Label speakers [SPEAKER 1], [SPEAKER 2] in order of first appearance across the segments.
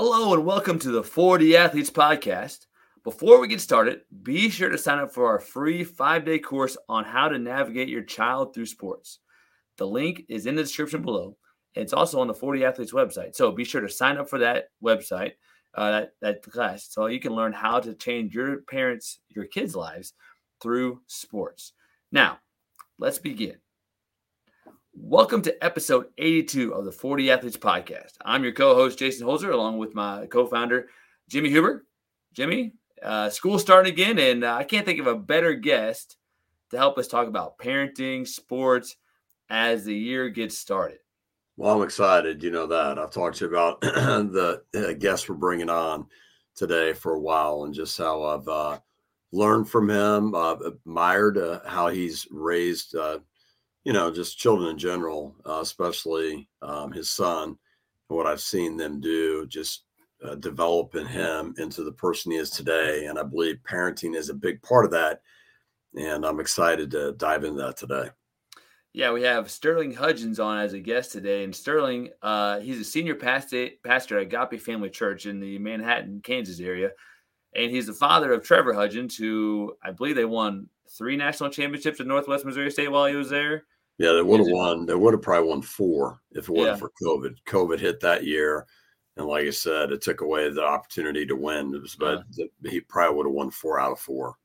[SPEAKER 1] Hello and welcome to the 4D Athletes Podcast. Before we get started, be sure to sign up for our free five day course on how to navigate your child through sports. The link is in the description below. It's also on the 4D Athletes website. So be sure to sign up for that website, uh, that, that class, so you can learn how to change your parents, your kids' lives through sports. Now, let's begin. Welcome to episode 82 of the 4D Athletes Podcast. I'm your co host, Jason Holzer, along with my co founder, Jimmy Huber. Jimmy, uh, school starting again, and uh, I can't think of a better guest to help us talk about parenting, sports as the year gets started.
[SPEAKER 2] Well, I'm excited. You know that. I've talked to you about the uh, guests we're bringing on today for a while and just how I've uh, learned from him, admired uh, how he's raised uh, you know, just children in general, uh, especially um, his son, and what I've seen them do, just uh, developing him into the person he is today. And I believe parenting is a big part of that. And I'm excited to dive into that today.
[SPEAKER 1] Yeah, we have Sterling Hudgins on as a guest today. And Sterling, uh, he's a senior pastor, at Agape Family Church in the Manhattan, Kansas area. And he's the father of Trevor Hudgins, who I believe they won three national championships at Northwest Missouri State while he was there.
[SPEAKER 2] Yeah, they would have won. They would have probably won four if it wasn't yeah. for COVID. COVID hit that year, and like I said, it took away the opportunity to win. It Was, but uh, he probably would have won four out of four.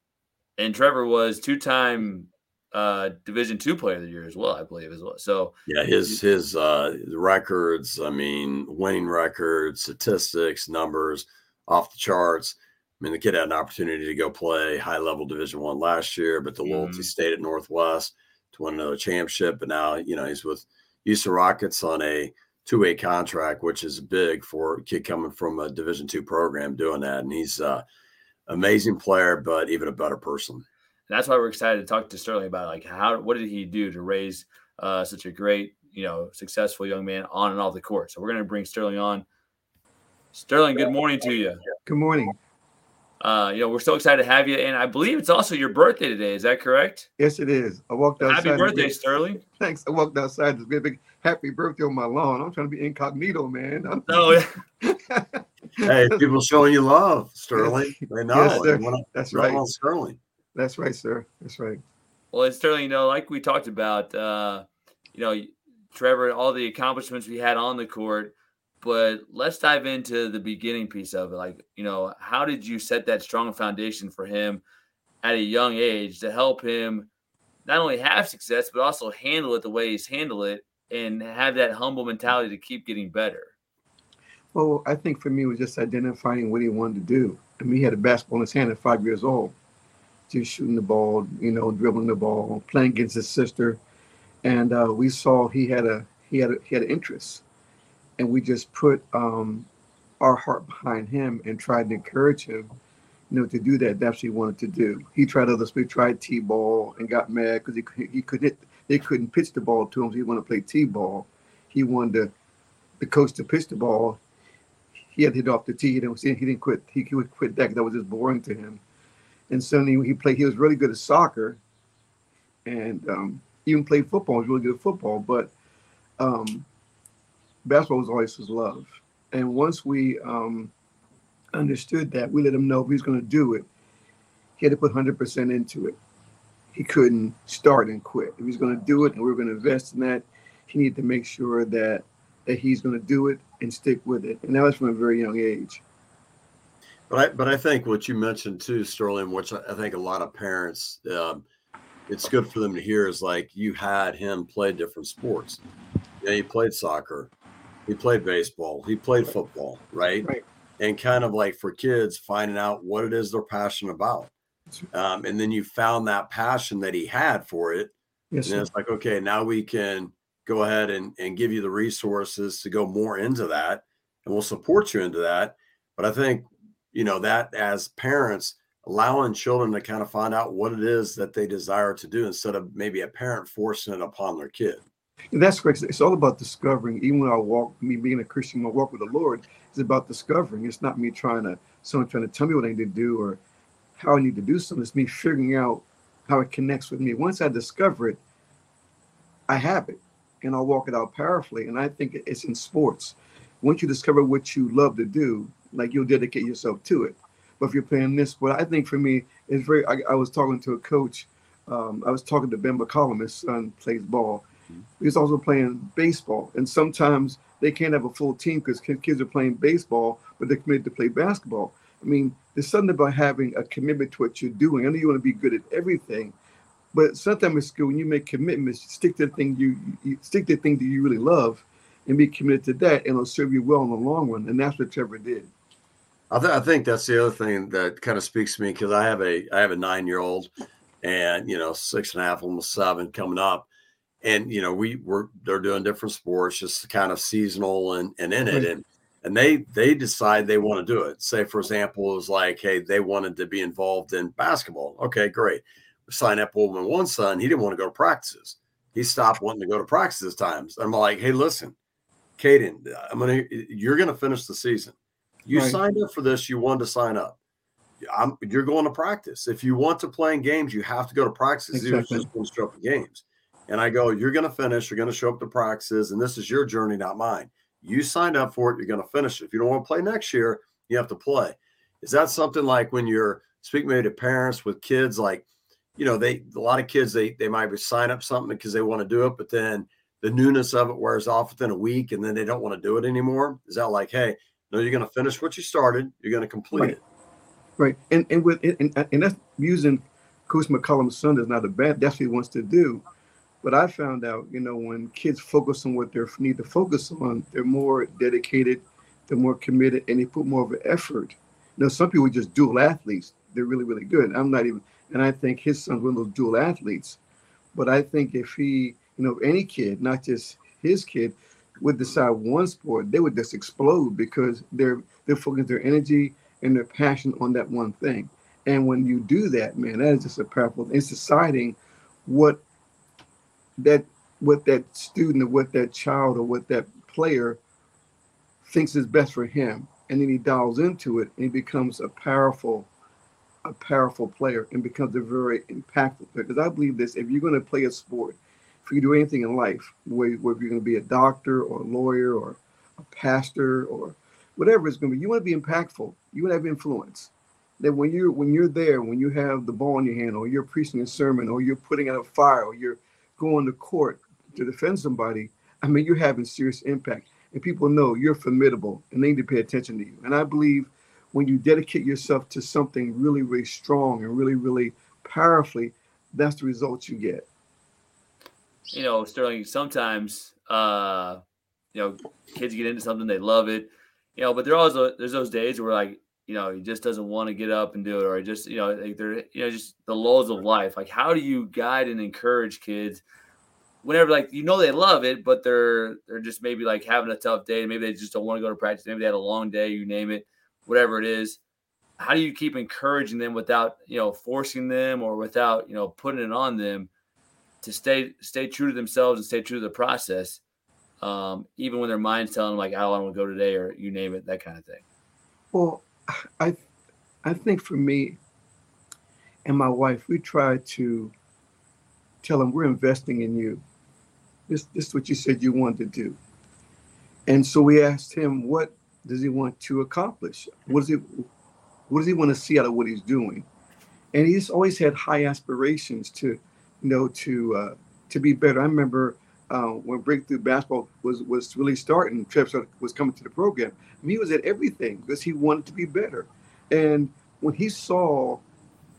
[SPEAKER 1] And Trevor was two-time uh, Division two Player of the Year as well, I believe as well. So
[SPEAKER 2] yeah, his his uh, records. I mean, winning records, statistics, numbers off the charts. I mean, the kid had an opportunity to go play high level Division one last year, but the mm. loyalty stayed at Northwest to win another championship. But now, you know, he's with Houston Rockets on a two-way contract, which is big for a kid coming from a Division two program doing that. And he's a amazing player, but even a better person.
[SPEAKER 1] That's why we're excited to talk to Sterling about like how what did he do to raise uh, such a great, you know, successful young man on and off the court. So we're going to bring Sterling on. Sterling, good morning to you.
[SPEAKER 3] Good morning.
[SPEAKER 1] Uh, you know, we're so excited to have you, and I believe it's also your birthday today. Is that correct?
[SPEAKER 3] Yes, it is. I walked outside.
[SPEAKER 1] Happy birthday, Sterling!
[SPEAKER 3] Thanks. I walked outside. There's a big happy birthday on my lawn. I'm trying to be incognito, man. I'm...
[SPEAKER 1] Oh,
[SPEAKER 2] yeah. hey, people showing you love, Sterling. They know. Yes,
[SPEAKER 3] sir. That's right.
[SPEAKER 2] Sterling.
[SPEAKER 3] That's right, sir. That's right.
[SPEAKER 1] Well, Sterling, you know, like we talked about, uh, you know, Trevor, all the accomplishments we had on the court but let's dive into the beginning piece of it. Like, you know, how did you set that strong foundation for him at a young age to help him not only have success, but also handle it the way he's handled it and have that humble mentality to keep getting better?
[SPEAKER 3] Well, I think for me, it was just identifying what he wanted to do. I mean, he had a basketball in his hand at five years old, just shooting the ball, you know, dribbling the ball, playing against his sister. And uh, we saw he had a he had a, he had an interest and we just put um, our heart behind him and tried to encourage him, you know, to do that. That's what he wanted to do. He tried other sports, tried t-ball and got mad because he he couldn't they couldn't pitch the ball to him. So he wanted to play t-ball. He wanted to, the coach to pitch the ball. He had to hit off the tee. He didn't, he didn't quit. He would quit that. That was just boring to him. And suddenly he played. He was really good at soccer, and um, even played football. He was really good at football, but um, basketball was always his love. And once we um, understood that, we let him know if he was going to do it, he had to put 100% into it. He couldn't start and quit. If he's going to do it and we are going to invest in that, he needed to make sure that that he's going to do it and stick with it. And that was from a very young age.
[SPEAKER 2] But I, but I think what you mentioned too, Sterling, which I think a lot of parents, um, it's good for them to hear is like you had him play different sports. Yeah, he played soccer, he played baseball, he played football, right?
[SPEAKER 3] Right.
[SPEAKER 2] And kind of like for kids, finding out what it is they're passionate about. Um, and then you found that passion that he had for it. Yes, and it's like, okay, now we can go ahead and, and give you the resources to go more into that and we'll support you into that. But I think, you know, that as parents, allowing children to kind of find out what it is that they desire to do instead of maybe a parent forcing it upon their kid.
[SPEAKER 3] And that's correct. It's all about discovering. Even when I walk, me being a Christian, my walk with the Lord is about discovering. It's not me trying to, someone trying to tell me what I need to do or how I need to do something. It's me figuring out how it connects with me. Once I discover it, I have it and I'll walk it out powerfully. And I think it's in sports. once you discover what you love to do, like you'll dedicate yourself to it. But if you're playing this sport, I think for me, it's very. I, I was talking to a coach. Um, I was talking to Ben McCollum. His son plays ball. He's also playing baseball, and sometimes they can't have a full team because kids are playing baseball, but they're committed to play basketball. I mean, there's something about having a commitment to what you're doing. I know you want to be good at everything, but sometimes in school, when you make commitments, stick to the thing you, you stick to the thing that you really love, and be committed to that, and it'll serve you well in the long run. And that's what Trevor did.
[SPEAKER 2] I, th- I think that's the other thing that kind of speaks to me because I have a I have a nine year old, and you know six and a half, almost seven coming up, and you know we were they're doing different sports, just kind of seasonal and and in it, and and they they decide they want to do it. Say for example, it was like, hey, they wanted to be involved in basketball. Okay, great. We sign up with my one son. He didn't want to go to practices. He stopped wanting to go to practices times. I'm like, hey, listen, Caden, I'm gonna you're gonna finish the season. You right. signed up for this. You wanted to sign up. I'm, you're going to practice. If you want to play in games, you have to go to practices Exactly. You're just going to show up in games. And I go, you're going to finish. You're going to show up to practices, and this is your journey, not mine. You signed up for it. You're going to finish it. If you don't want to play next year, you have to play. Is that something like when you're speaking maybe to parents with kids, like, you know, they a lot of kids they they might be sign up something because they want to do it, but then the newness of it wears off within a week, and then they don't want to do it anymore. Is that like, hey, no, you're going to finish what you started. You're going to complete
[SPEAKER 3] right.
[SPEAKER 2] it.
[SPEAKER 3] Right, and and with and, and that's using Coach McCollum's son is not a bad. That's what he wants to do. But I found out, you know, when kids focus on what they need to focus on, they're more dedicated, they're more committed, and they put more of an effort. Know, some people are just dual athletes. They're really, really good. I'm not even, and I think his son's one of those dual athletes. But I think if he, you know, any kid, not just his kid, would decide one sport, they would just explode because they're they're focusing their energy and their passion on that one thing. And when you do that, man, that is just a powerful. It's deciding what that what that student or what that child or what that player thinks is best for him, and then he dials into it and he becomes a powerful, a powerful player and becomes a very impactful player. Because I believe this: if you're going to play a sport, if you do anything in life, whether, whether you're going to be a doctor or a lawyer or a pastor or whatever it's going to be, you want to be impactful. You want to have influence. That when you're when you're there, when you have the ball in your hand, or you're preaching a sermon, or you're putting out a fire, or you're going to court to defend somebody, I mean, you're having serious impact, and people know you're formidable, and they need to pay attention to you. And I believe when you dedicate yourself to something really, really strong and really, really powerfully, that's the results you get.
[SPEAKER 1] You know, Sterling, sometimes, uh, you know, kids get into something, they love it, you know, but there also, there's those days where like, you know, he just doesn't want to get up and do it, or just, you know, like they're, you know, just the lulls of life. Like, how do you guide and encourage kids whenever, like, you know, they love it, but they're, they're just maybe like having a tough day. Maybe they just don't want to go to practice. Maybe they had a long day, you name it, whatever it is. How do you keep encouraging them without, you know, forcing them or without, you know, putting it on them to stay stay true to themselves and stay true to the process, um, even when their mind's telling them like, "I don't want to go today," or you name it, that kind of thing.
[SPEAKER 3] Well, I I think for me and my wife, we try to tell them we're investing in you. This this is what you said you wanted to do, and so we asked him what does he want to accomplish? What does he what does he want to see out of what he's doing? And he's always had high aspirations to you know, to uh, to be better. I remember uh, when Breakthrough Basketball was was really starting. Trev was coming to the program. I he was at everything because he wanted to be better. And when he saw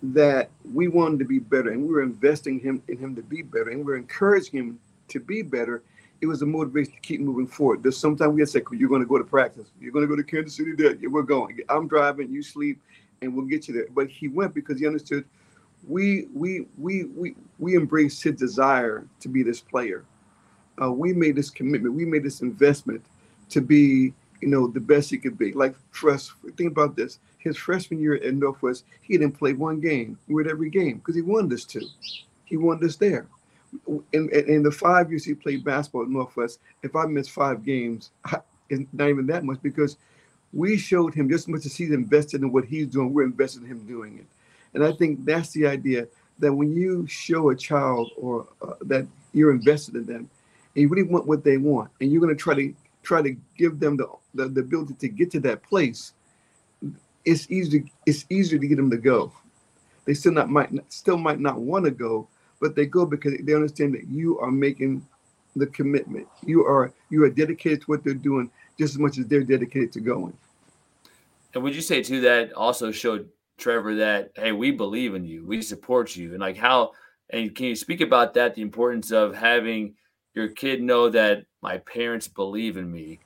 [SPEAKER 3] that we wanted to be better, and we were investing him in him to be better, and we were encouraging him to be better, it was a motivation to keep moving forward. There's sometimes we get say, "You're going to go to practice. You're going to go to Kansas City. There, we're going. I'm driving. You sleep, and we'll get you there." But he went because he understood we we we we we embraced his desire to be this player. Uh, we made this commitment. We made this investment to be, you know, the best he could be. Like us, think about this. His freshman year at Northwest, he didn't play one game. We were at every game because he wanted us to. He wanted us there. In, in, the five years he played basketball at Northwest, if I missed five games, I, it's not even that much because we showed him just as much as he's invested in what he's doing, we're invested in him doing it. And I think that's the idea that when you show a child or uh, that you're invested in them and you really want what they want and you're going to try to try to give them the, the, the ability to get to that place, it's easy it's easier to get them to go. They still not might still might not want to go, but they go because they understand that you are making the commitment. You are you are dedicated to what they're doing just as much as they're dedicated to going.
[SPEAKER 1] And would you say too that also showed Trevor that hey, we believe in you, we support you, and like how and can you speak about that? The importance of having your kid know that my parents believe in me,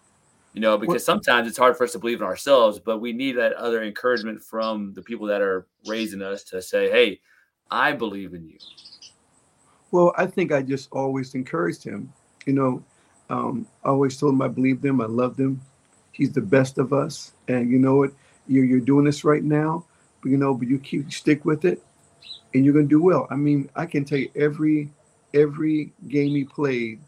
[SPEAKER 1] you know, because sometimes it's hard for us to believe in ourselves, but we need that other encouragement from the people that are raising us to say, hey, I believe in you.
[SPEAKER 3] Well, I think I just always encouraged him. You know, um, I always told him I believed him, I loved him. He's the best of us, and you know what? You're you're doing this right now, but you know, but you keep stick with it, and you're gonna do well. I mean, I can tell you every every game he played,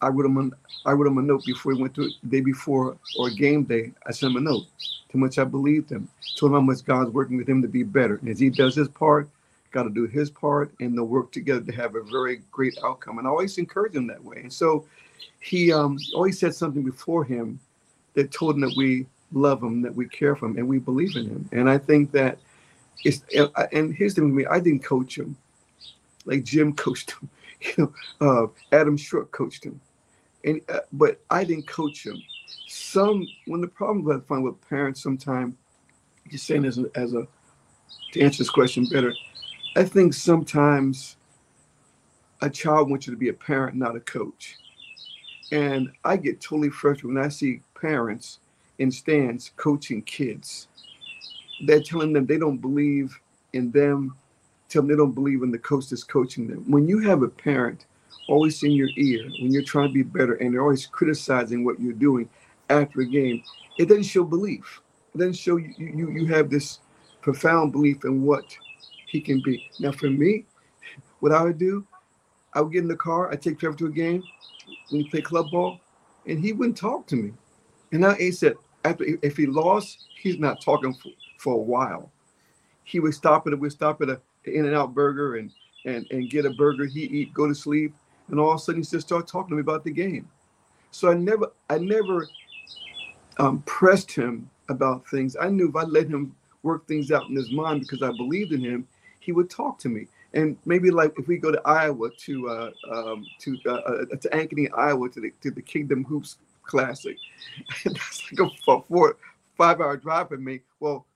[SPEAKER 3] I wrote him a, I wrote him a note before he went to the day before or game day. I sent him a note. Too much I believed him. Told him how much God's working with him to be better. And as he does his part, got to do his part and they'll work together to have a very great outcome. And I always encourage him that way. And so he um, always said something before him that told him that we love him, that we care for him, and we believe in him. And I think that it's and here's the thing with me, I didn't coach him like Jim coached him, you know, uh, Adam Short coached him, and uh, but I didn't coach him. Some when the problem I find with parents sometimes, just saying as a, as a to answer this question better, I think sometimes a child wants you to be a parent, not a coach. And I get totally frustrated when I see parents in stands coaching kids. They're telling them they don't believe in them, tell them they don't believe in the coach that's coaching them. When you have a parent always in your ear, when you're trying to be better and they're always criticizing what you're doing after a game, it doesn't show belief. It doesn't show you you, you have this profound belief in what he can be. Now, for me, what I would do, I would get in the car, I'd take Trevor to a game when he played club ball, and he wouldn't talk to me. And now he said, after if he lost, he's not talking for, for a while. He would stop a would stop at a uh, In-N-Out burger and and and get a burger, he eat, go to sleep, and all of a sudden he just start talking to me about the game. So I never I never um, pressed him about things. I knew if I let him work things out in his mind because I believed in him, he would talk to me. And maybe like if we go to Iowa to uh, um, to uh, uh, to Ankeny, Iowa to the to the Kingdom Hoops Classic, that's like a four five hour drive for me. Well,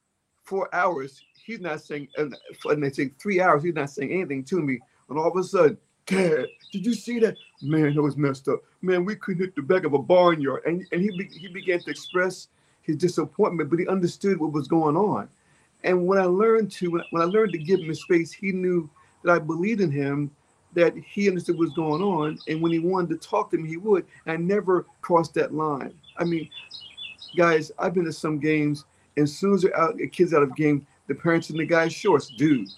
[SPEAKER 3] four hours he's not saying, and, they say three hours he's not saying anything to me. And all of a sudden, Dad, did you see that? Man, that was messed up. Man, we couldn't hit the back of a barnyard. And and he be, he began to express his disappointment, but he understood what was going on. And when I learned to, when I learned to give him his space, he knew that I believed in him, that he understood what was going on. And when he wanted to talk to me, he would. And I never crossed that line. I mean, guys, I've been to some games, and as soon as they're out, kids out of game, the parents and the guys shorts, dude,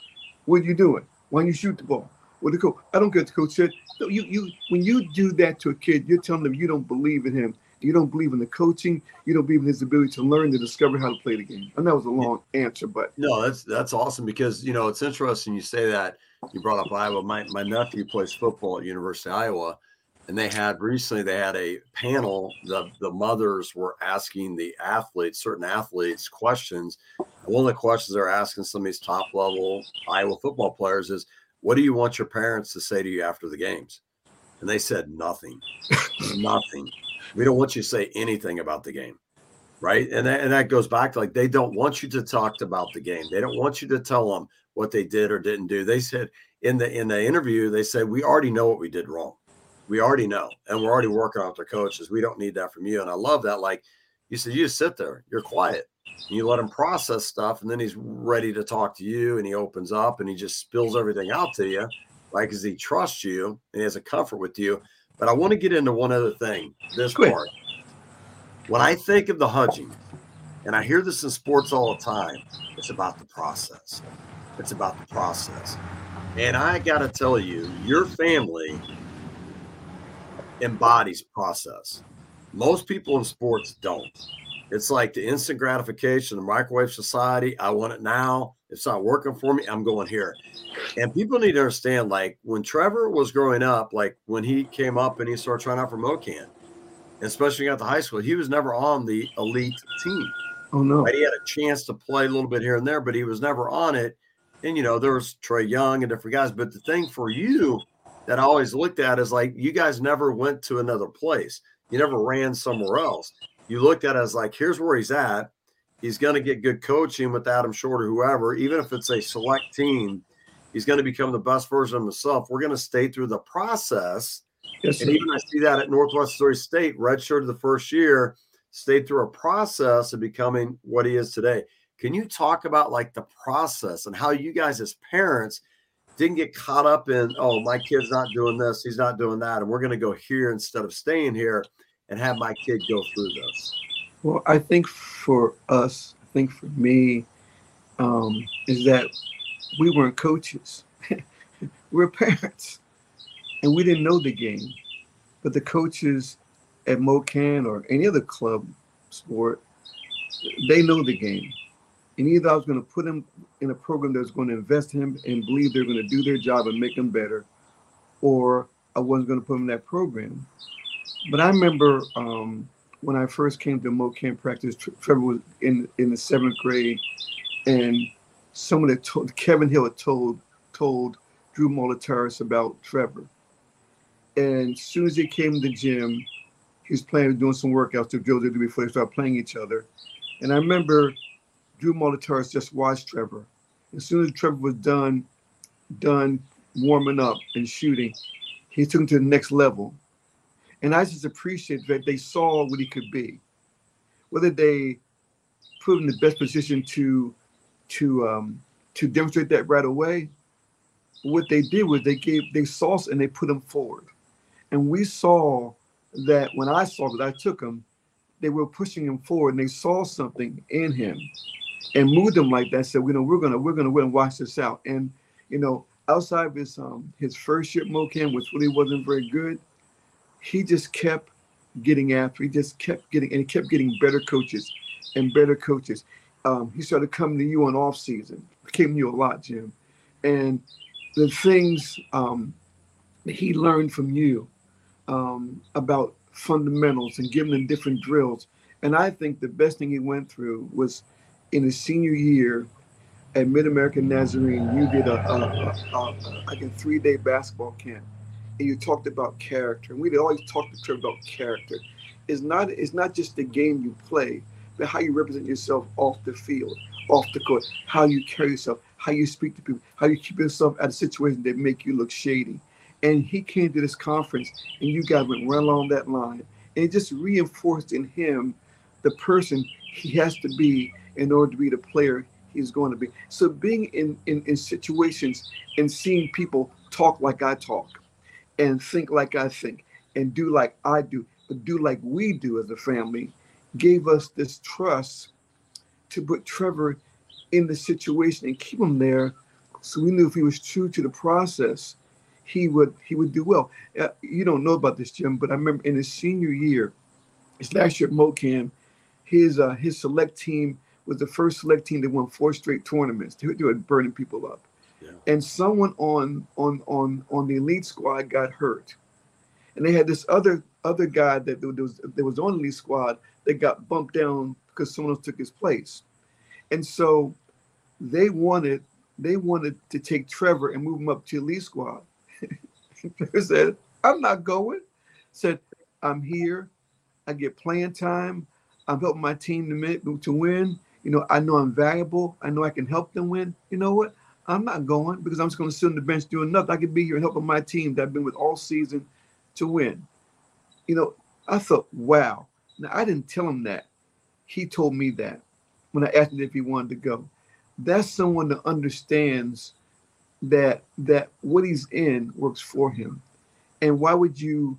[SPEAKER 3] what are you doing? Why don't you shoot the ball? What the coach? I don't get the coach said. So you, you, when you do that to a kid, you're telling them you don't believe in him you don't believe in the coaching. You don't believe in his ability to learn to discover how to play the game. And that was a long answer, but
[SPEAKER 2] no, that's that's awesome because you know it's interesting you say that. You brought up Iowa. My my nephew plays football at University of Iowa, and they had recently they had a panel. The the mothers were asking the athletes, certain athletes, questions. One of the questions they're asking some of these top level Iowa football players is, "What do you want your parents to say to you after the games?" And they said nothing, nothing. We don't want you to say anything about the game. Right. And that, and that goes back to like they don't want you to talk about the game. They don't want you to tell them what they did or didn't do. They said in the in the interview, they said, We already know what we did wrong. We already know. And we're already working on the coaches. We don't need that from you. And I love that. Like you said, you just sit there, you're quiet. You let him process stuff, and then he's ready to talk to you, and he opens up and he just spills everything out to you, right? Because he trusts you and he has a comfort with you. But I want to get into one other thing. This Quick. part. When I think of the Hudgins, and I hear this in sports all the time, it's about the process. It's about the process. And I got to tell you, your family embodies process. Most people in sports don't. It's like the instant gratification, the microwave society. I want it now. It's not working for me. I'm going here. And people need to understand, like when Trevor was growing up, like when he came up and he started trying out for MoKan, especially at the high school. He was never on the elite team.
[SPEAKER 3] Oh no.
[SPEAKER 2] Right? He had a chance to play a little bit here and there, but he was never on it. And you know, there was Trae Young and different guys. But the thing for you that I always looked at is like you guys never went to another place. You never ran somewhere else. You looked at it as like, here's where he's at. He's going to get good coaching with Adam Short or whoever, even if it's a select team. He's going to become the best version of himself. We're going to stay through the process.
[SPEAKER 3] Yes,
[SPEAKER 2] and even I see that at Northwest Missouri State, redshirted the first year, stayed through a process of becoming what he is today. Can you talk about like the process and how you guys as parents didn't get caught up in, oh, my kid's not doing this, he's not doing that, and we're going to go here instead of staying here and have my kid go through this?
[SPEAKER 3] Well, I think for us, I think for me, um, is that we weren't coaches. we're parents. And we didn't know the game. But the coaches at MoKan or any other club sport, they know the game. And either I was going to put him in a program that was going to invest him and believe they're going to do their job and make him better, or I wasn't going to put him in that program. But I remember um, when I first came to MoKan practice, Trevor was in in the seventh grade, and someone had told Kevin Hill had told told Drew Molitaris about Trevor. And as soon as he came to the gym, he was playing, doing some workouts to Joe did before they started playing each other. And I remember Drew Molitaris just watched Trevor. As soon as Trevor was done, done warming up and shooting, he took him to the next level. And I just appreciate that they saw what he could be. Whether they put him in the best position to to um, to demonstrate that right away, what they did was they gave they saw and they put him forward. And we saw that when I saw that I took him, they were pushing him forward and they saw something in him and moved him like that. Said, you know, we're gonna we're gonna win and watch this out. And you know, outside of his um his first year at MoKan, which really wasn't very good, he just kept getting after. He just kept getting and he kept getting better coaches and better coaches. Um, he started coming to you on off season. Came to you a lot, Jim, and the things um, that he learned from you um, about fundamentals and giving them different drills. And I think the best thing he went through was in his senior year at Mid American Nazarene. You did a, a, a, a like a three day basketball camp, and you talked about character. And we always talk to Trevor about character. It's not it's not just the game you play, but how you represent yourself off the field, off the court, how you carry yourself, how you speak to people, how you keep yourself at a situation that make you look shady. And he came to this conference, and you guys went right along that line, and it just reinforced in him the person he has to be in order to be the player he's going to be. So being in, in, in situations and seeing people talk like I talk and think like I think and do like I do, but do like we do as a family, gave us this trust to put Trevor in the situation and keep him there. So we knew if he was true to the process, he would he would do well. Uh, you don't know about this, Jim, but I remember in his senior year, his last year at MoKan, his uh, his select team was the first select team that won four straight tournaments. They, were burning people up, yeah. and someone on on on on the elite squad got hurt, and they had this other other guy that was that was on the elite squad that got bumped down because someone else took his place, and so they wanted they wanted to take Trevor and move him up to elite squad. Trevor said, "I'm not going." Said, "I'm here. I get playing time. I'm helping my team to, to win. You know, I know I'm valuable. I know I can help them win. You know what? I'm not going because I'm just going to sit on the bench doing nothing. I could be here and helping my team that I've been with all season to win. You know, I thought, wow. Now, I didn't tell him that. He told me that when I asked him if he wanted to go. That's someone that understands that that what he's in works for him. And why would you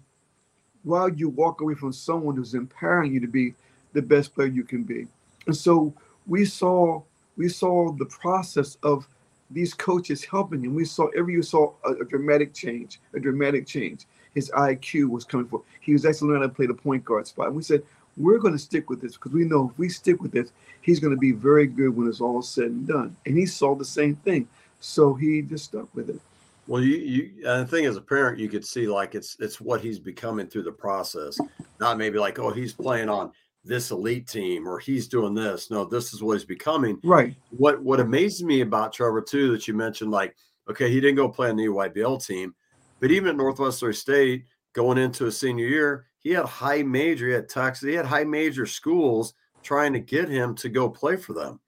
[SPEAKER 3] why would you walk away from someone who's empowering you to be the best player you can be? And so we saw we saw the process of these coaches helping him. We saw every you saw a, a, dramatic change, a dramatic change. His IQ was coming for. He was actually learning how to play the point guard spot. And we said we're going to stick with this because we know if we stick with this, he's going to be very good when it's all said and done. And he saw the same thing, so he just stuck with it.
[SPEAKER 2] Well, you, you, and the thing as a parent, you could see like it's it's what he's becoming through the process, not maybe like oh he's playing on this elite team or he's doing this. No, this is what he's becoming.
[SPEAKER 3] Right.
[SPEAKER 2] What what amazes me about Trevor too that you mentioned like okay he didn't go play on the EYBL team, but even at Northwestern State going into a senior year he had high major, he had Texas, he had high major schools trying to get him to go play for them,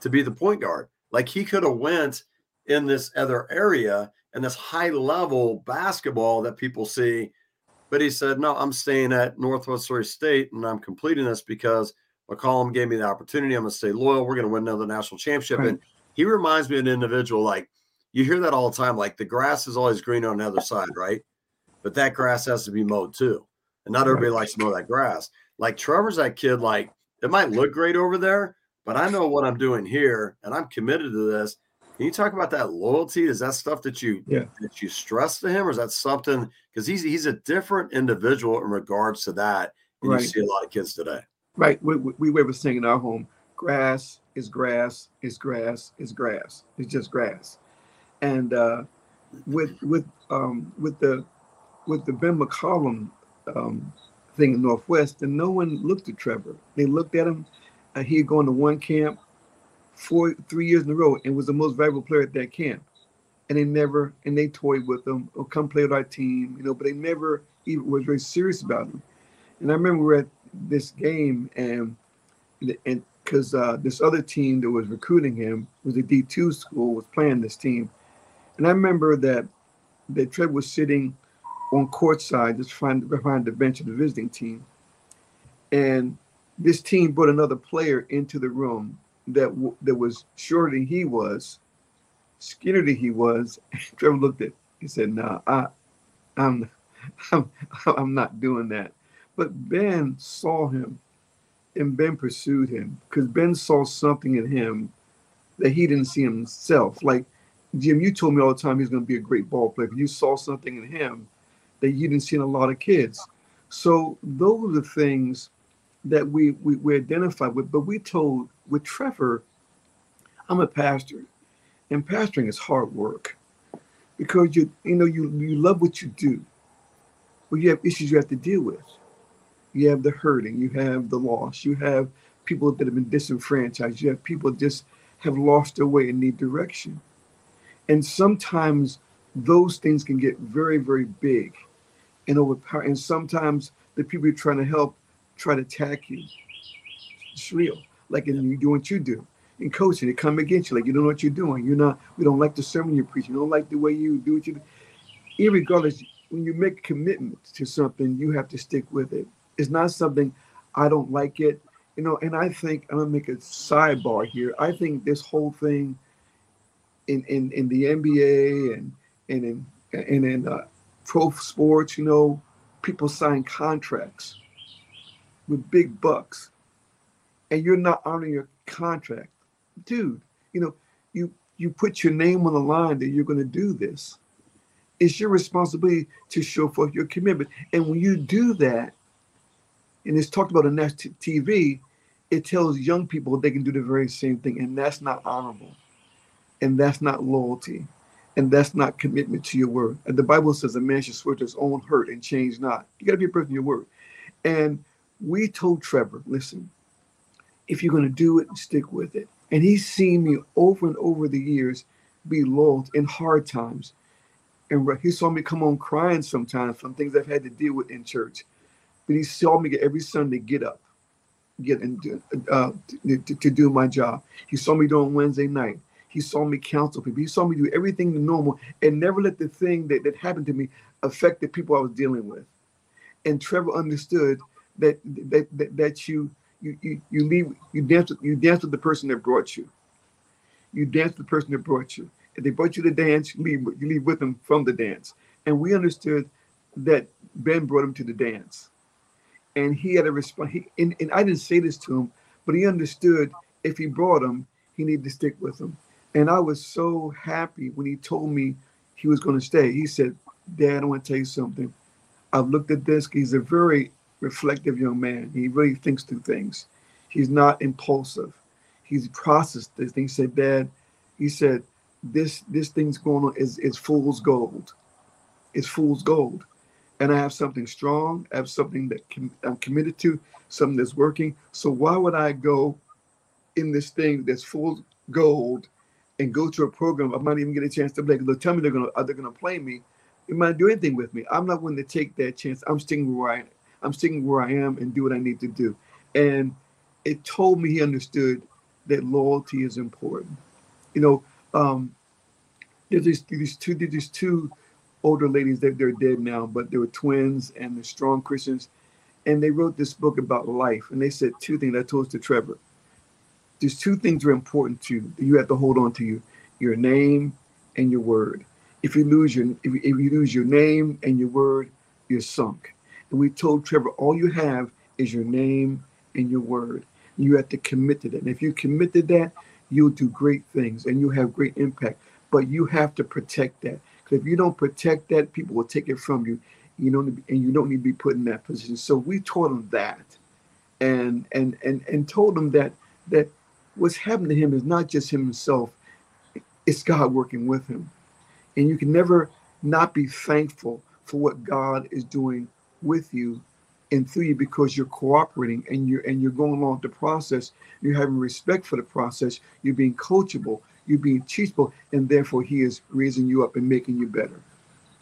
[SPEAKER 2] to be the point guard. Like he could have went in this other area and this high level basketball that people see, but he said, "No, I'm staying at Northwest Missouri State and I'm completing this because McCollum gave me the opportunity. I'm going to stay loyal. We're going to win another national championship." Right. And he reminds me of an individual like you hear that all the time. Like the grass is always green on the other side, right? But that grass has to be mowed too. And not everybody likes to mow that grass. Like Trevor's that kid, like it might look great over there, but I know what I'm doing here and I'm committed to this. Can you talk about that loyalty? Is that stuff that you
[SPEAKER 3] yeah.
[SPEAKER 2] that you stress to him, or is that something because he's he's a different individual in regards to that? And right. you see a lot of kids today.
[SPEAKER 3] Right. We, we, we were saying in our home, grass is grass is grass is grass. It's just grass. And uh, with with um, with the with the Ben McCollum um, thing in Northwest, and no one looked at Trevor. They looked at him. Uh, he had gone to one camp four, three years in a row, and was the most valuable player at that camp. And they never, and they toyed with him, or come play with our team, you know. But they never even was very serious about him. And I remember we were at this game, and and because uh, this other team that was recruiting him was a D two school was playing this team, and I remember that that Trevor was sitting on court side, just behind, behind the bench of the visiting team. And this team brought another player into the room that that was shorter than he was, skinnier than he was. Trevor looked at. He said, "No, nah, I, I'm, I'm, I'm not doing that." But Ben saw him, and Ben pursued him because Ben saw something in him that he didn't see himself. Like Jim, you told me all the time he's going to be a great ball player. You saw something in him that you didn't see in a lot of kids. So those are the things that we, we, we identify with. But we told with Trevor, I'm a pastor, and pastoring is hard work because you you know you you love what you do, but you have issues you have to deal with. You have the hurting, you have the loss, you have people that have been disenfranchised, you have people just have lost their way and need direction. And sometimes those things can get very, very big and overpower. And sometimes the people you're trying to help try to attack you. It's real. Like in you do what you do. In coaching, they come against you. Like you don't know what you're doing. You're not. We don't like the sermon you preach. You don't like the way you do what you do. Irregardless, when you make commitment to something, you have to stick with it. It's not something I don't like it. You know, and I think I'm gonna make a sidebar here. I think this whole thing in in, in the NBA and and in and in uh, pro sports, you know, people sign contracts with big bucks and you're not honoring your contract. Dude, you know, you you put your name on the line that you're going to do this. It's your responsibility to show forth your commitment. And when you do that, and it's talked about on national TV, it tells young people they can do the very same thing. And that's not honorable. And that's not loyalty and that's not commitment to your word. And the Bible says a man should swear to his own hurt and change not. You got to be a person of your word. And we told Trevor, listen, if you're going to do it, stick with it. And he's seen me over and over the years be loyal in hard times. And he saw me come on crying sometimes from things I've had to deal with in church. But he saw me every Sunday get up, get and uh, to, to, to do my job. He saw me doing Wednesday night. He saw me counsel people. He saw me do everything normal and never let the thing that, that happened to me affect the people I was dealing with. And Trevor understood that that that, that you you you you leave you dance with, you dance with the person that brought you. You dance with the person that brought you. If they brought you to dance, you leave you leave with them from the dance. And we understood that Ben brought him to the dance. And he had a response. He, and, and I didn't say this to him, but he understood if he brought him, he needed to stick with him. And I was so happy when he told me he was going to stay. He said, Dad, I want to tell you something. I've looked at this. He's a very reflective young man. He really thinks through things. He's not impulsive. He's processed this. He said, Dad, he said, this this thing's going on is is fool's gold. It's fool's gold. And I have something strong, I have something that can, I'm committed to, something that's working. So why would I go in this thing that's fool's gold and go to a program I might even get a chance to play? They'll tell me they're gonna uh, are they gonna play me. It might do anything with me. I'm not willing to take that chance. I'm sticking where I I'm sticking where I am and do what I need to do. And it told me he understood that loyalty is important. You know, um, there's these, these two these two older ladies that they're dead now, but they were twins and they're strong Christians, and they wrote this book about life. And they said two things. I told to Trevor. There's two things are important to you that you have to hold on to you: your name and your word. If you lose your if you, if you lose your name and your word, you're sunk. And we told Trevor, all you have is your name and your word. You have to commit to that. And if you commit to that, you'll do great things and you'll have great impact. But you have to protect that. Because if you don't protect that, people will take it from you. You don't and you don't need to be put in that position. So we taught him that and and and and told him that that what's happened to him is not just him himself, it's God working with him. And you can never not be thankful for what God is doing with you and through you because you're cooperating and you're and you're going along the process. You're having respect for the process. You're being coachable. You're being teachable and therefore he is raising you up and making you better.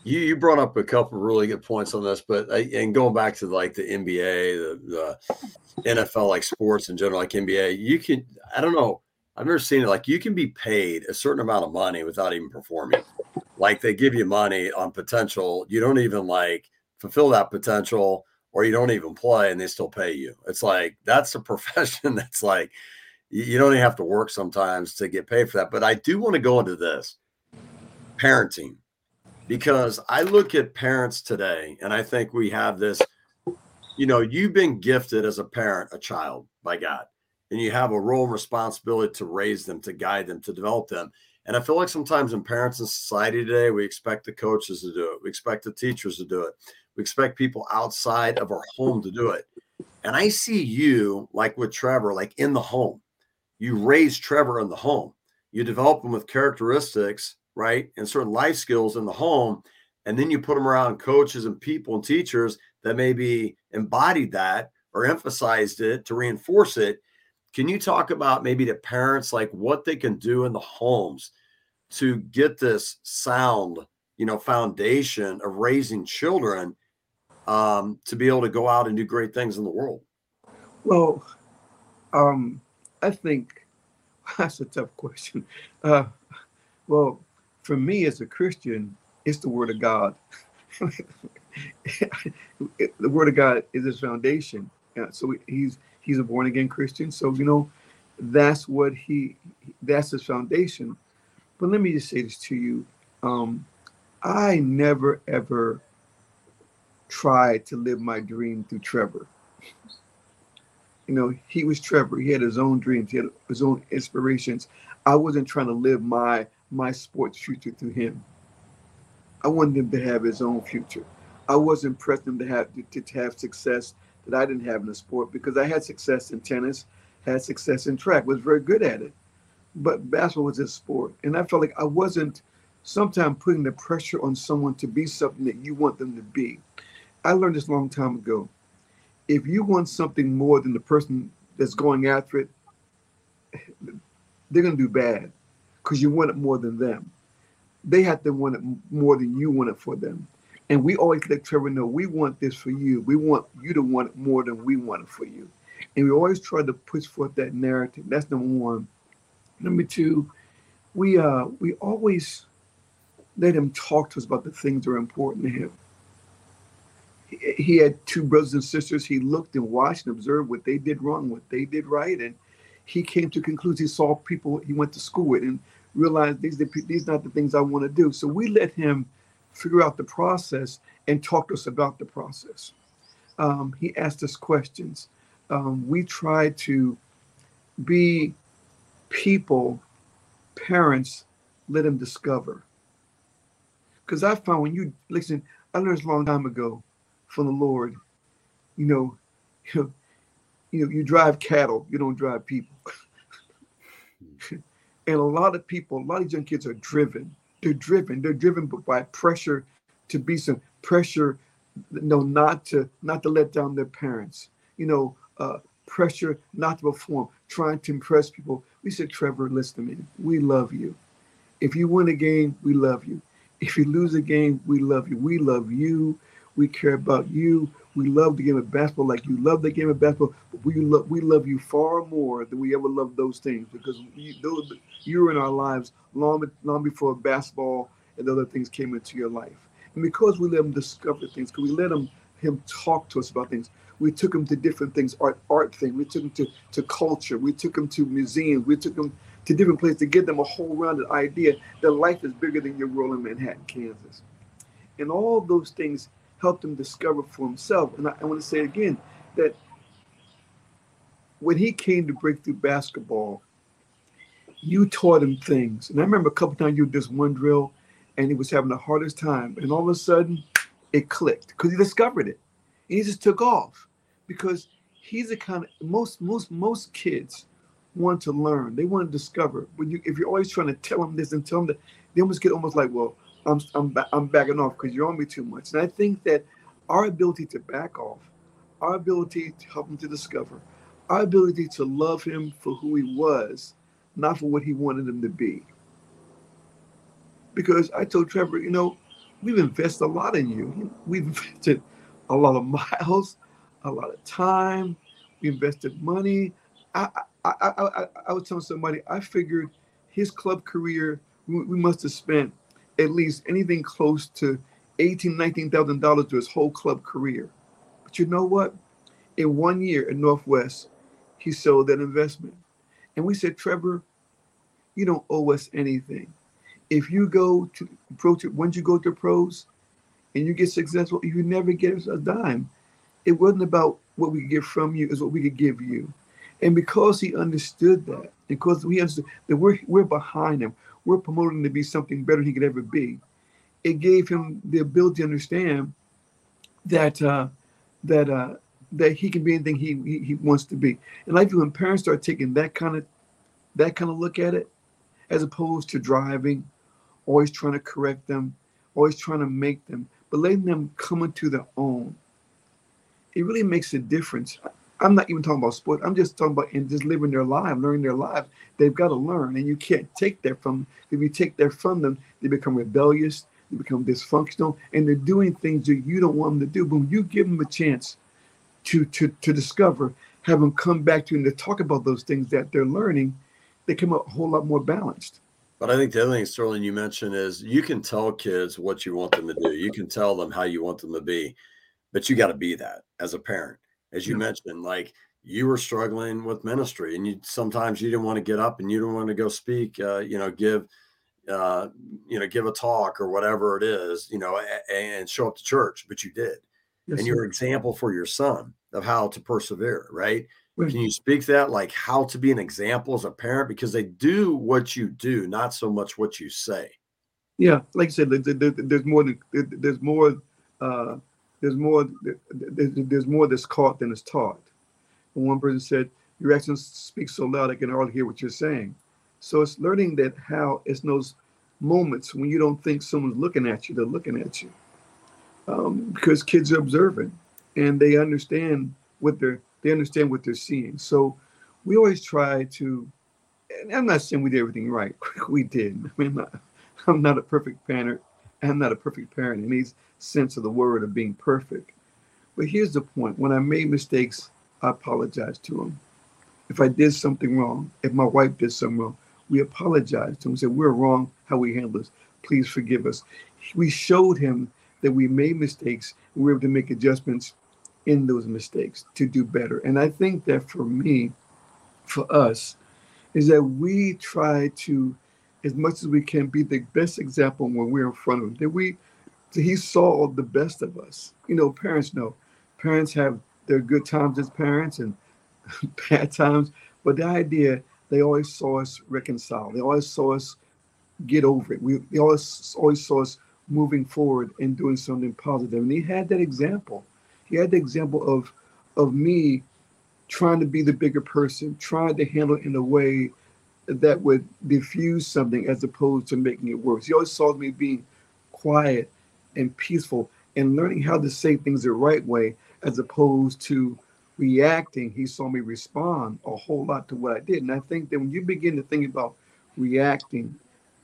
[SPEAKER 2] You, you brought up a couple really good points on this but uh, and going back to like the nba the, the nfl like sports in general like nba you can i don't know i've never seen it like you can be paid a certain amount of money without even performing. Like they give you money on potential. You don't even like fulfill that potential or you don't even play and they still pay you. It's like that's a profession that's like you don't even have to work sometimes to get paid for that. But I do want to go into this parenting because I look at parents today and I think we have this you know, you've been gifted as a parent, a child by God, and you have a role and responsibility to raise them, to guide them, to develop them. And I feel like sometimes in parents in society today, we expect the coaches to do it, we expect the teachers to do it we expect people outside of our home to do it. And I see you like with Trevor, like in the home. You raise Trevor in the home. You develop them with characteristics, right? And certain life skills in the home. And then you put them around coaches and people and teachers that maybe embodied that or emphasized it to reinforce it. Can you talk about maybe the parents, like what they can do in the homes to get this sound, you know, foundation of raising children um, to be able to go out and do great things in the world?
[SPEAKER 3] Well, um, I think that's a tough question. Uh, well, for me as a Christian, it's the Word of God. the Word of God is His foundation. Yeah, so he's he's a born again Christian. So you know, that's what he that's his foundation. But let me just say this to you: um, I never ever tried to live my dream through Trevor. You know, he was Trevor. He had his own dreams. He had his own inspirations. I wasn't trying to live my my sports future through him. I wanted him to have his own future. I wasn't pressing him to have to, to have success that I didn't have in the sport because I had success in tennis, had success in track, was very good at it. But basketball was his sport. And I felt like I wasn't sometimes putting the pressure on someone to be something that you want them to be. I learned this a long time ago. If you want something more than the person that's going after it, they're going to do bad because you want it more than them. They have to want it more than you want it for them. And we always let Trevor know we want this for you. We want you to want it more than we want it for you. And we always try to push forth that narrative. That's number one. Number two, we uh we always let him talk to us about the things that are important to him he had two brothers and sisters. He looked and watched and observed what they did wrong, what they did right, and he came to conclusions. He saw people he went to school with and realized these these are not the things I want to do. So we let him figure out the process and talk to us about the process. Um, he asked us questions. Um, we tried to be people, parents, let him discover. Because I found when you listen, I learned a long time ago from the Lord. You know, you know, you know, you drive cattle, you don't drive people. And a lot of people, a lot of young kids are driven. They're driven. They're driven by pressure to be some pressure, you know, not to not to let down their parents. You know, uh, pressure not to perform, trying to impress people. We said, Trevor, listen to me. We love you. If you win a game, we love you. If you lose a game, we love you. We love you. We care about you. We love the game of basketball like you love the game of basketball. But we love we love you far more than we ever loved those things because you, those, you were in our lives long long before basketball and other things came into your life. And because we let him discover things, because we let him him talk to us about things, we took him to different things, art art thing. We took him to to culture. We took him to museums. We took him to different places to give them a whole rounded idea that life is bigger than your role in Manhattan, Kansas. And all those things helped him discover for himself. And I, I want to say again that when he came to Breakthrough Basketball, you taught him things. And I remember a couple times you did this one drill and he was having the hardest time. And all of a sudden it clicked because he discovered it. And he just took off because he's the kind of most most most kids want to learn. They want to discover. When you if you're always trying to tell them this and tell them that, they almost get almost like, well, I'm I'm I'm backing off because you're on me too much. And I think that our ability to back off, our ability to help him to discover, our ability to love him for who he was, not for what he wanted him to be. Because I told Trevor, you know, we've invested a lot in you. We've invested a lot of miles, a lot of time. We invested money. I I I, I, I was telling somebody I figured his club career we, we must have spent at least anything close to eighteen, nineteen thousand dollars to his whole club career. But you know what? In one year at Northwest, he sold that investment. And we said, Trevor, you don't owe us anything. If you go to pro to once you go to pros and you get successful, you never get us a dime. It wasn't about what we could get from you, is what we could give you. And because he understood that, because we understood that we're we're behind him, we're promoting to be something better than he could ever be. It gave him the ability to understand that uh, that uh, that he can be anything he, he, he wants to be. And feel when parents start taking that kind of that kind of look at it, as opposed to driving, always trying to correct them, always trying to make them, but letting them come into their own, it really makes a difference. I'm not even talking about sport. I'm just talking about in just living their life, learning their lives. They've got to learn, and you can't take that from. If you take that from them, they become rebellious, they become dysfunctional, and they're doing things that you don't want them to do. But when you give them a chance to to to discover, have them come back to you and to talk about those things that they're learning, they come out a whole lot more balanced.
[SPEAKER 2] But I think the other thing, Sterling, you mentioned is you can tell kids what you want them to do. You can tell them how you want them to be, but you got to be that as a parent as you yeah. mentioned, like you were struggling with ministry and you sometimes you didn't want to get up and you didn't want to go speak, uh, you know, give, uh, you know, give a talk or whatever it is, you know, and, and show up to church, but you did. Yes, and you're an example for your son of how to persevere, right? Can you speak that like how to be an example as a parent because they do what you do, not so much what you say.
[SPEAKER 3] Yeah, like I said, there's more. There's more uh, there's more there's more that's caught than is taught. And one person said, "Your accent speaks so loud, I can hardly hear what you're saying." So it's learning that how it's those moments when you don't think someone's looking at you, they're looking at you, um, because kids are observant and they understand what they're they understand what they're seeing. So we always try to. And I'm not saying we did everything right. we did. I mean, I'm not, I'm not a perfect parent. I'm not a perfect parent and any sense of the word of being perfect. But here's the point when I made mistakes, I apologized to them. If I did something wrong, if my wife did something wrong, we apologized to him, said, We're wrong how we handle this. Please forgive us. We showed him that we made mistakes we were able to make adjustments in those mistakes to do better. And I think that for me, for us, is that we try to as much as we can be the best example when we're in front of him. That we, he saw the best of us. You know, parents know. Parents have their good times as parents and bad times, but the idea they always saw us reconcile. They always saw us get over it. We they always always saw us moving forward and doing something positive. And he had that example. He had the example of of me trying to be the bigger person, trying to handle it in a way that would diffuse something as opposed to making it worse. He always saw me being quiet and peaceful and learning how to say things the right way as opposed to reacting. He saw me respond a whole lot to what I did. And I think that when you begin to think about reacting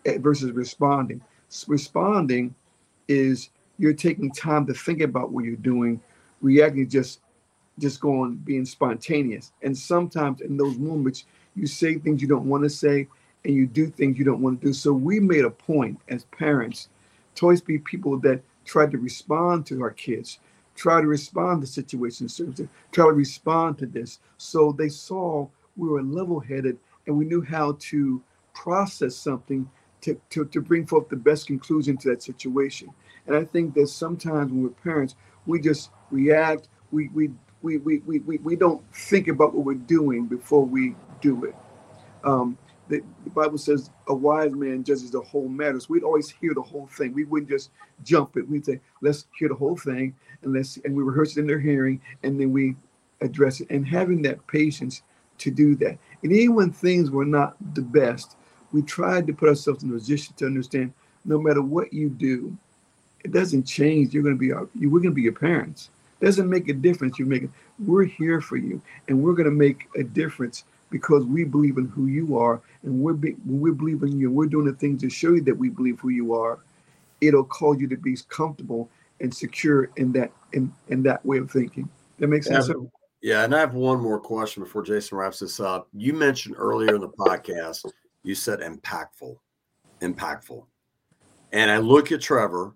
[SPEAKER 3] eh, versus responding, responding is you're taking time to think about what you're doing. Reacting just just going being spontaneous. And sometimes in those moments, you say things you don't want to say and you do things you don't want to do. So we made a point as parents to always be people that try to respond to our kids, try to respond to situations, try to respond to this. So they saw we were level headed and we knew how to process something to, to, to bring forth the best conclusion to that situation. And I think that sometimes when we're parents, we just react, we, we we, we, we, we, we don't think about what we're doing before we do it. Um, the, the, Bible says a wise man judges the whole matter. So we'd always hear the whole thing. We wouldn't just jump it. We'd say, let's hear the whole thing and let's and we rehearse it in their hearing and then we address it. And having that patience to do that. And even when things were not the best, we tried to put ourselves in a position to understand no matter what you do, it doesn't change. You're to be our, you, we're going to be your parents. Doesn't make a difference. You make it. We're here for you, and we're going to make a difference because we believe in who you are, and we're be, when we believe in you, we're doing the things to show you that we believe who you are. It'll cause you to be comfortable and secure in that in in that way of thinking. That makes sense.
[SPEAKER 2] Yeah, and I have one more question before Jason wraps this up. You mentioned earlier in the podcast, you said impactful, impactful, and I look at Trevor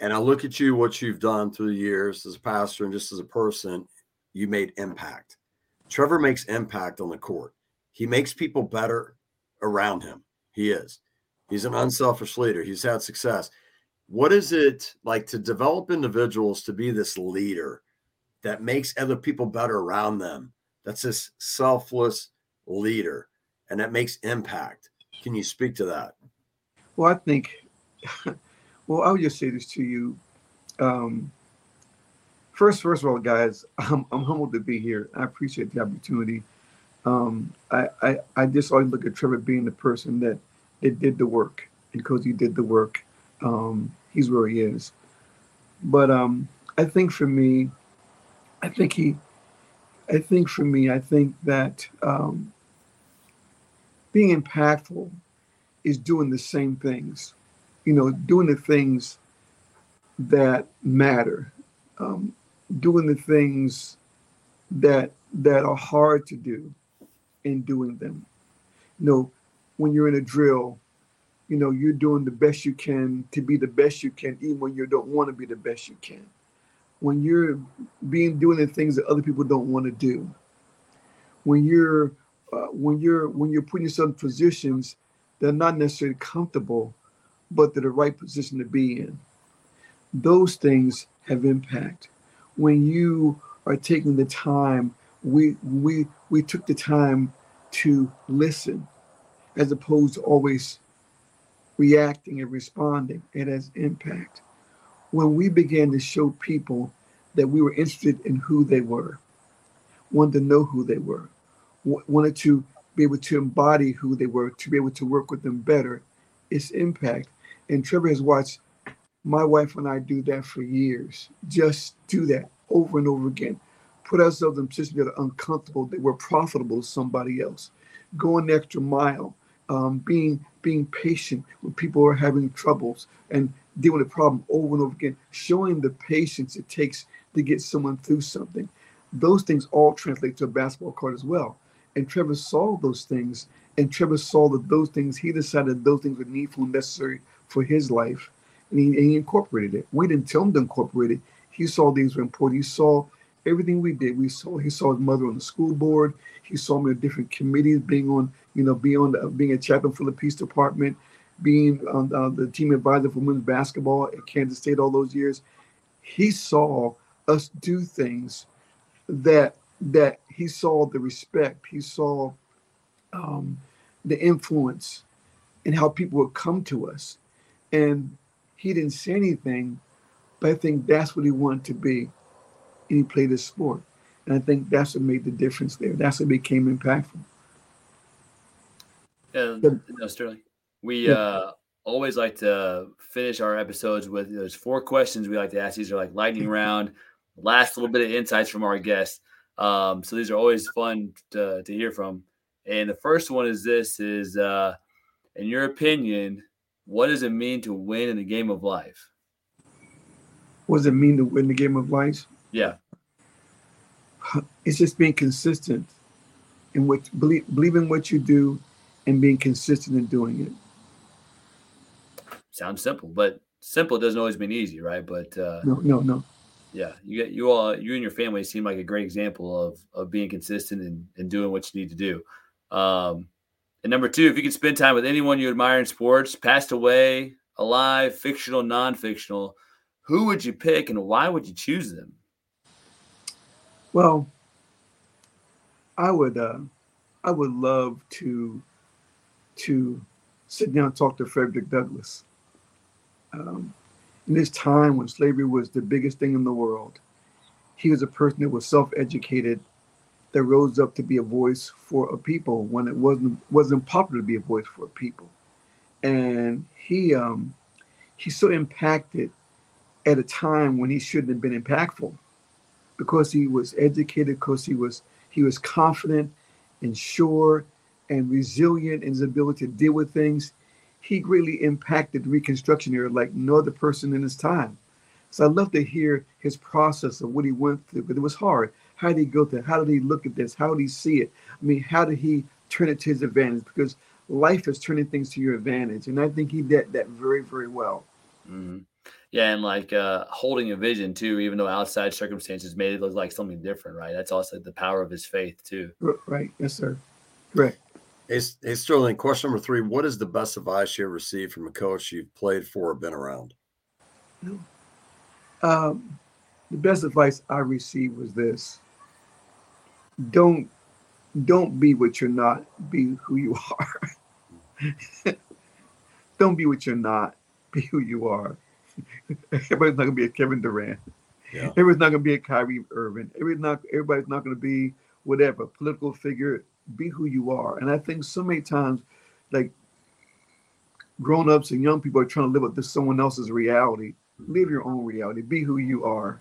[SPEAKER 2] and I look at you, what you've done through the years as a pastor and just as a person, you made impact. Trevor makes impact on the court. He makes people better around him. He is. He's an unselfish leader. He's had success. What is it like to develop individuals to be this leader that makes other people better around them? That's this selfless leader and that makes impact. Can you speak to that?
[SPEAKER 3] Well, I think Well, I would just say this to you. Um, first, first of all, guys, I'm, I'm humbled to be here. I appreciate the opportunity. Um, I, I, I just always look at Trevor being the person that, that did the work. Because he did the work, um, he's where he is. But um, I think for me, I think he, I think for me, I think that um, being impactful is doing the same things you know, doing the things that matter, um, doing the things that that are hard to do, and doing them. You know, when you're in a drill, you know, you're doing the best you can to be the best you can, even when you don't want to be the best you can. When you're being doing the things that other people don't want to do. When you're uh, when you're when you're putting yourself in positions that are not necessarily comfortable, but they're the right position to be in. Those things have impact. When you are taking the time, we we we took the time to listen as opposed to always reacting and responding. It has impact. When we began to show people that we were interested in who they were, wanted to know who they were, wanted to be able to embody who they were, to be able to work with them better, its impact and Trevor has watched my wife and I do that for years. Just do that over and over again. Put ourselves in positions that are uncomfortable, that we're profitable to somebody else. Going the extra mile, um, being being patient when people are having troubles and dealing with a problem over and over again, showing the patience it takes to get someone through something. Those things all translate to a basketball court as well. And Trevor saw those things, and Trevor saw that those things, he decided those things were needful and necessary for his life, and he, and he incorporated it. We didn't tell him to incorporate it. He saw things were important. He saw everything we did. We saw he saw his mother on the school board. He saw me on different committees, being on you know being on the, being a chaplain for the peace department, being on uh, the team advisor for women's basketball at Kansas State all those years. He saw us do things that that he saw the respect. He saw um, the influence and how people would come to us and he didn't say anything, but I think that's what he wanted to be. And he played his sport. And I think that's what made the difference there. That's what became impactful.
[SPEAKER 1] Yeah, no, Sterling. We yeah. uh, always like to finish our episodes with those four questions we like to ask. These are like lightning round, last little bit of insights from our guests. Um, so these are always fun to, to hear from. And the first one is this: is uh, in your opinion, what does it mean to win in the game of life?
[SPEAKER 3] What does it mean to win the game of life?
[SPEAKER 1] Yeah,
[SPEAKER 3] it's just being consistent in what believe, in what you do and being consistent in doing it
[SPEAKER 1] sounds simple, but simple doesn't always mean easy, right? But uh,
[SPEAKER 3] no, no, no.
[SPEAKER 1] Yeah, you get you all you and your family seem like a great example of of being consistent and, and doing what you need to do. Um, and number two, if you could spend time with anyone you admire in sports, passed away, alive, fictional, non-fictional, who would you pick and why would you choose them?
[SPEAKER 3] Well, I would uh, I would love to to sit down and talk to Frederick Douglass um, in this time when slavery was the biggest thing in the world, he was a person that was self-educated, that rose up to be a voice for a people when it wasn't wasn't popular to be a voice for a people, and he um, he's so impacted at a time when he shouldn't have been impactful, because he was educated, because he was he was confident and sure and resilient in his ability to deal with things he greatly impacted the Reconstruction era like no other person in his time. So I'd love to hear his process of what he went through, but it was hard. How did he go through? How did he look at this? How did he see it? I mean, how did he turn it to his advantage? Because life is turning things to your advantage, and I think he did that very, very well.
[SPEAKER 1] Mm-hmm. Yeah, and like uh, holding a vision too, even though outside circumstances made it look like something different, right? That's also the power of his faith too.
[SPEAKER 3] Right. Yes, sir. Correct.
[SPEAKER 2] Hey, hey, Sterling, question number three. What is the best advice you ever received from a coach you've played for or been around?
[SPEAKER 3] Um, the best advice I received was this. Don't don't be what you're not, be who you are. don't be what you're not, be who you are. Everybody's not gonna be a Kevin Durant. Yeah. Everybody's not gonna be a Kyrie Irving. Everybody's not everybody's not gonna be whatever political figure be who you are. And I think so many times, like grown-ups and young people are trying to live up to someone else's reality. Live your own reality. Be who you are.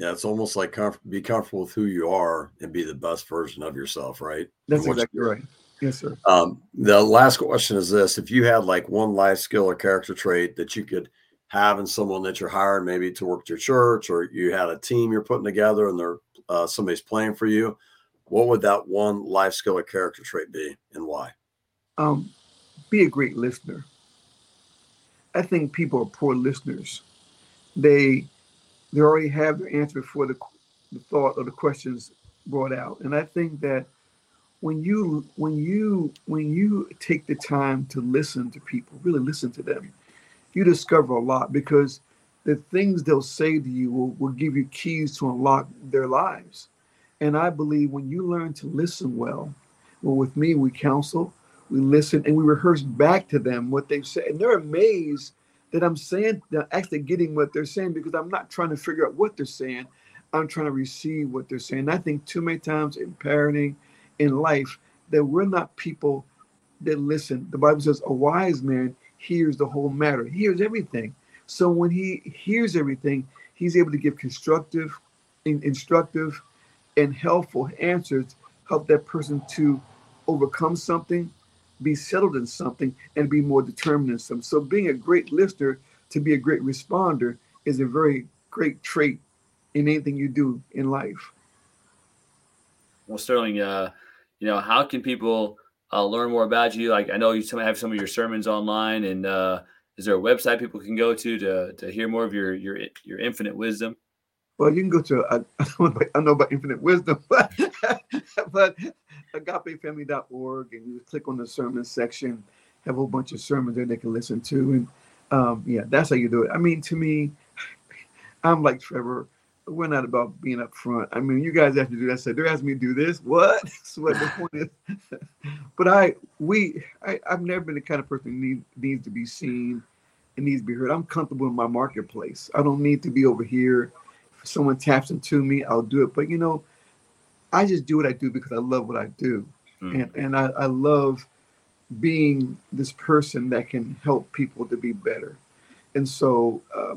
[SPEAKER 2] Yeah, it's almost like comf- be comfortable with who you are and be the best version of yourself, right?
[SPEAKER 3] That's exactly right. Yes, sir.
[SPEAKER 2] Um, the last question is this: If you had like one life skill or character trait that you could have in someone that you're hiring, maybe to work at your church, or you had a team you're putting together and they're uh, somebody's playing for you, what would that one life skill or character trait be and why?
[SPEAKER 3] Um, be a great listener. I think people are poor listeners. They they already have their answer before the, the thought or the questions brought out. And I think that when you when you when you take the time to listen to people, really listen to them, you discover a lot because the things they'll say to you will, will give you keys to unlock their lives. And I believe when you learn to listen well, well, with me, we counsel, we listen, and we rehearse back to them what they've said. And they're amazed that I'm saying, that actually getting what they're saying because I'm not trying to figure out what they're saying. I'm trying to receive what they're saying. I think too many times in parenting, in life, that we're not people that listen. The Bible says a wise man hears the whole matter, he hears everything. So when he hears everything, he's able to give constructive, instructive, and helpful answers help that person to overcome something, be settled in something, and be more determined in something. So being a great listener to be a great responder is a very great trait in anything you do in life.
[SPEAKER 1] Well, Sterling, uh, you know, how can people uh, learn more about you? Like, I know you have some of your sermons online, and uh, is there a website people can go to to to hear more of your your your infinite wisdom?
[SPEAKER 3] Well, you can go to, I, I, don't, know about, I know about infinite wisdom, but, but agapefamily.org and you click on the sermon section, have a whole bunch of sermons there they can listen to. And um, yeah, that's how you do it. I mean, to me, I'm like Trevor. We're not about being up front. I mean, you guys have to do that. So they're asking me to do this. What? That's what the point is. but I, we, I, I've never been the kind of person who need, needs to be seen and needs to be heard. I'm comfortable in my marketplace. I don't need to be over here If someone taps into me, I'll do it. But you know, I just do what I do because I love what I do, mm. and and I, I love being this person that can help people to be better. And so, uh,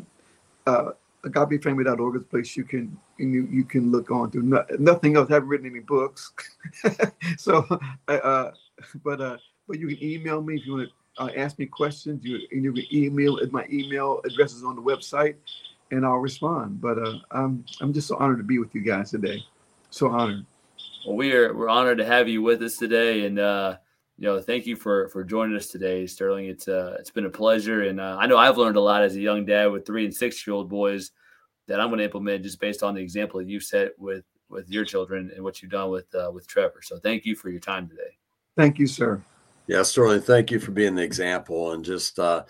[SPEAKER 3] uh, agapefamily.org is a place you can you, you can look on to. No, nothing else. I haven't written any books, so uh, but uh, but you can email me if you want to uh, ask me questions. You and you can email. at My email address is on the website, and I'll respond. But uh, I'm I'm just so honored to be with you guys today. So honored.
[SPEAKER 1] Well, we are we're honored to have you with us today, and uh, you know, thank you for for joining us today, Sterling. It's uh, it's been a pleasure, and uh, I know I've learned a lot as a young dad with three and six year old boys that I'm going to implement just based on the example that you've set with with your children and what you've done with uh, with Trevor. So thank you for your time today.
[SPEAKER 3] Thank you, sir.
[SPEAKER 2] Yeah, Sterling, thank you for being the example and just uh,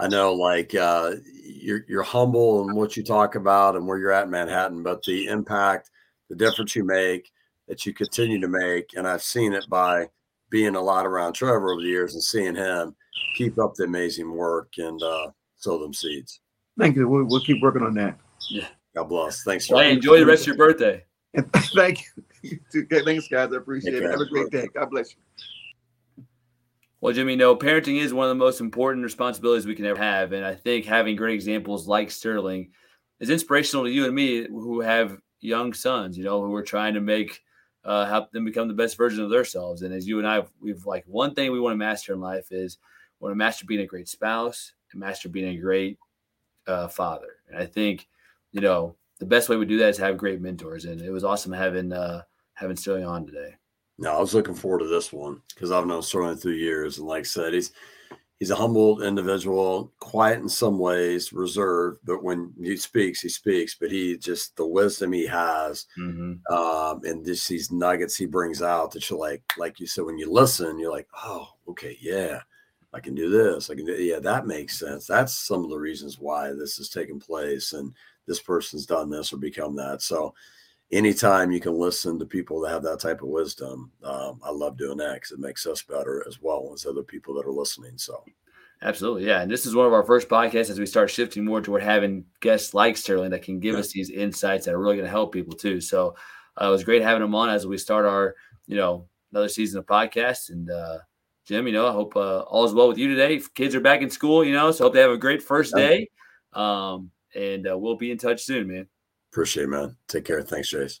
[SPEAKER 2] I know like uh, you're you're humble in what you talk about and where you're at in Manhattan, but the impact, the difference you make, that you continue to make, and I've seen it by being a lot around Trevor over the years and seeing him keep up the amazing work and uh, sow them seeds.
[SPEAKER 3] Thank you. We'll, we'll keep working on that.
[SPEAKER 2] Yeah. God bless. Thanks.
[SPEAKER 1] Well, enjoy the rest of your birthday.
[SPEAKER 3] And thank you. Thanks, guys. I appreciate okay. it. Have a great day. God bless you.
[SPEAKER 1] Well, Jimmy, no, parenting is one of the most important responsibilities we can ever have. And I think having great examples like Sterling is inspirational to you and me who have young sons, you know, who are trying to make uh, help them become the best version of themselves. And as you and I, we've like one thing we want to master in life is want to master being a great spouse and master being a great uh, father. And I think, you know, the best way we do that is have great mentors. And it was awesome having uh, having Sterling on today.
[SPEAKER 2] No, I was looking forward to this one because I've known Sterling through years, and like I said, he's he's a humble individual, quiet in some ways, reserved, but when he speaks, he speaks. But he just the wisdom he has, mm-hmm. um, and just these nuggets he brings out that you're like, like you said, when you listen, you're like, oh, okay, yeah, I can do this. I can do, yeah, that makes sense. That's some of the reasons why this is taking place, and this person's done this or become that. So. Anytime you can listen to people that have that type of wisdom, um, I love doing that because it makes us better as well as other people that are listening. So,
[SPEAKER 1] Absolutely, yeah. And this is one of our first podcasts as we start shifting more toward having guests like Sterling that can give yeah. us these insights that are really going to help people too. So uh, it was great having him on as we start our, you know, another season of podcasts. And uh, Jim, you know, I hope uh, all is well with you today. Kids are back in school, you know, so hope they have a great first day. Um, and uh, we'll be in touch soon, man.
[SPEAKER 2] Appreciate it, man. Take care. Thanks, Chase.